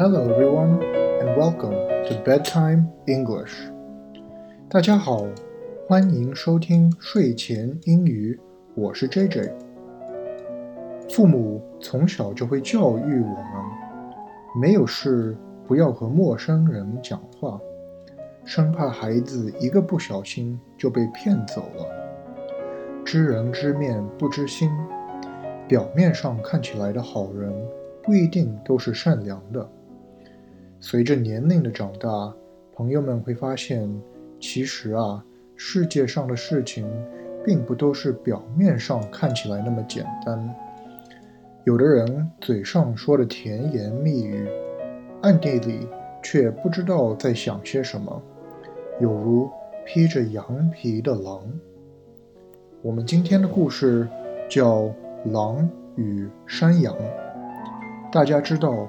Hello everyone and welcome to Bedtime English. 大家好，欢迎收听睡前英语。我是 JJ。父母从小就会教育我们，没有事不要和陌生人讲话，生怕孩子一个不小心就被骗走了。知人知面不知心，表面上看起来的好人不一定都是善良的。随着年龄的长大，朋友们会发现，其实啊，世界上的事情并不都是表面上看起来那么简单。有的人嘴上说的甜言蜜语，暗地里却不知道在想些什么，有如披着羊皮的狼。我们今天的故事叫《狼与山羊》，大家知道。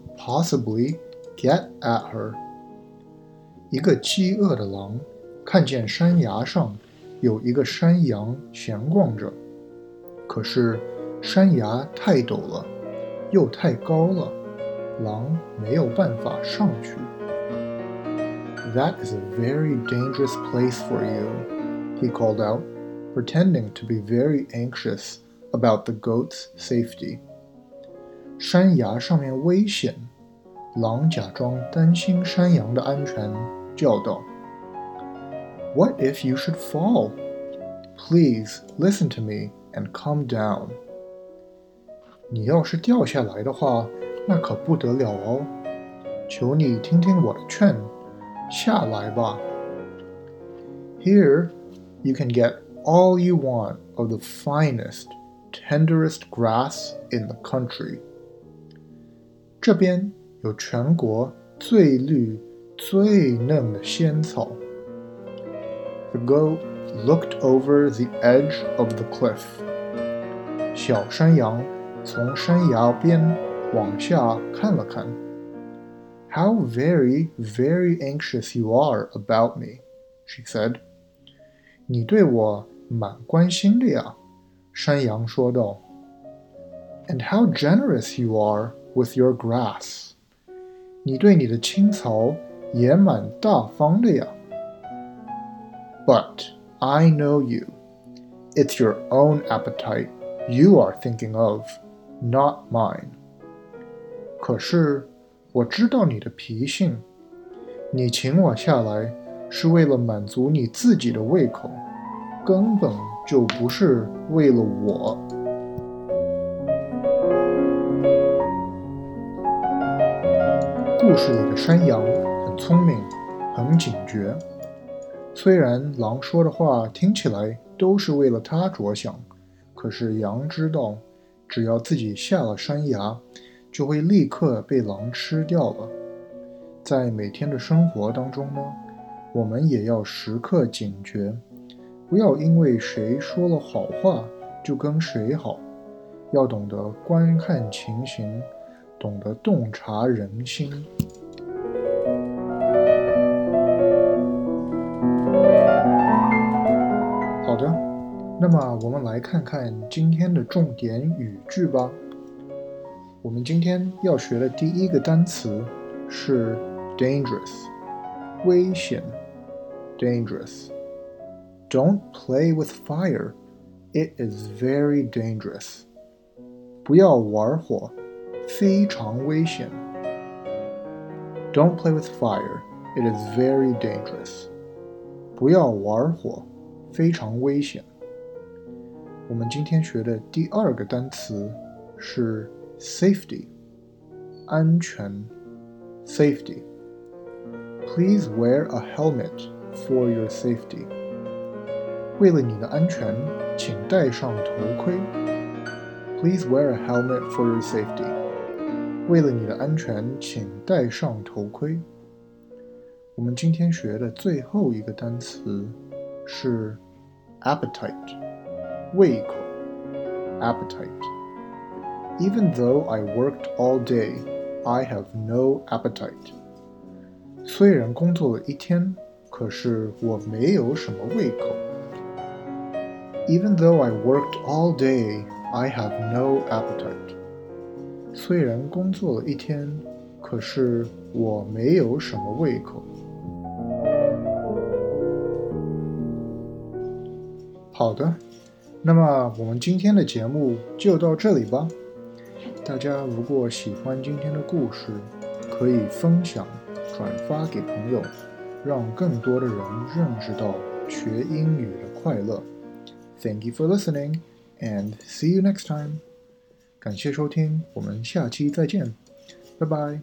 possibly get at her。一个饥饿的狼看见山崖上有一个山羊闲逛着，可是山崖太陡了，又太高了，狼没有办法上去。That is a very dangerous place for you, he called out, pretending to be very anxious about the goat's safety. 山崖上面危险，狼假装担心山羊的安全，叫道：“What if you should fall? Please listen to me and come down.” 你要是掉下来的话，那可不得了哦！求你听听我的劝，下来吧。Here you can get all you want of the finest, tenderest grass in the country. 这边有全国最绿、最嫩的仙草。The goat looked over the edge of the cliff. 小山羊从山崖边往下看了看。How very, very anxious you are about me, she said. 你对我蛮关心的呀，山羊说道。And how generous you are with your grass. 你对你的青草也蛮大方的呀。But I know you. It's your own appetite you are thinking of, not mine. 可是我知道你的脾性，你请我下来是为了满足你自己的胃口，根本就不是为了我。 故事里的山羊很聪明，很警觉。虽然狼说的话听起来都是为了它着想，可是羊知道，只要自己下了山崖，就会立刻被狼吃掉了。在每天的生活当中呢，我们也要时刻警觉，不要因为谁说了好话就跟谁好，要懂得观看情形。懂得洞察人心。好的，那么我们来看看今天的重点语句吧。我们今天要学的第一个单词是 dangerous，危险。dangerous。Don't play with fire. It is very dangerous. 不要玩火。非常危险。Don't play with fire. It is very dangerous. 不要玩火，非常危险。我们今天学的第二个单词是 safety，安全。Safety. Please wear a helmet for your safety. 为了你的安全，请戴上头盔。Please wear a helmet for your safety. 为了你的安全，请戴上头盔。我们今天学的最后一个单词是 appetite，胃口。appetite. Even though I worked all day, I have no appetite. 虽然工作了一天，可是我没有什么胃口。Even though I worked all day, I have no appetite. 虽然工作了一天，可是我没有什么胃口。好的，那么我们今天的节目就到这里吧。大家如果喜欢今天的故事，可以分享、转发给朋友，让更多的人认识到学英语的快乐。Thank you for listening, and see you next time. 感谢收听，我们下期再见，拜拜。